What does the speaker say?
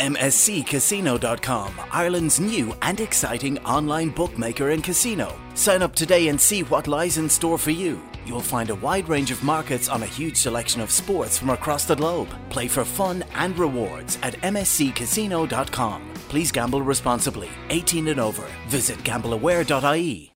MSCCasino.com, Ireland's new and exciting online bookmaker and casino. Sign up today and see what lies in store for you. You'll find a wide range of markets on a huge selection of sports from across the globe. Play for fun and rewards at MSCCasino.com. Please gamble responsibly. 18 and over. Visit gambleaware.ie.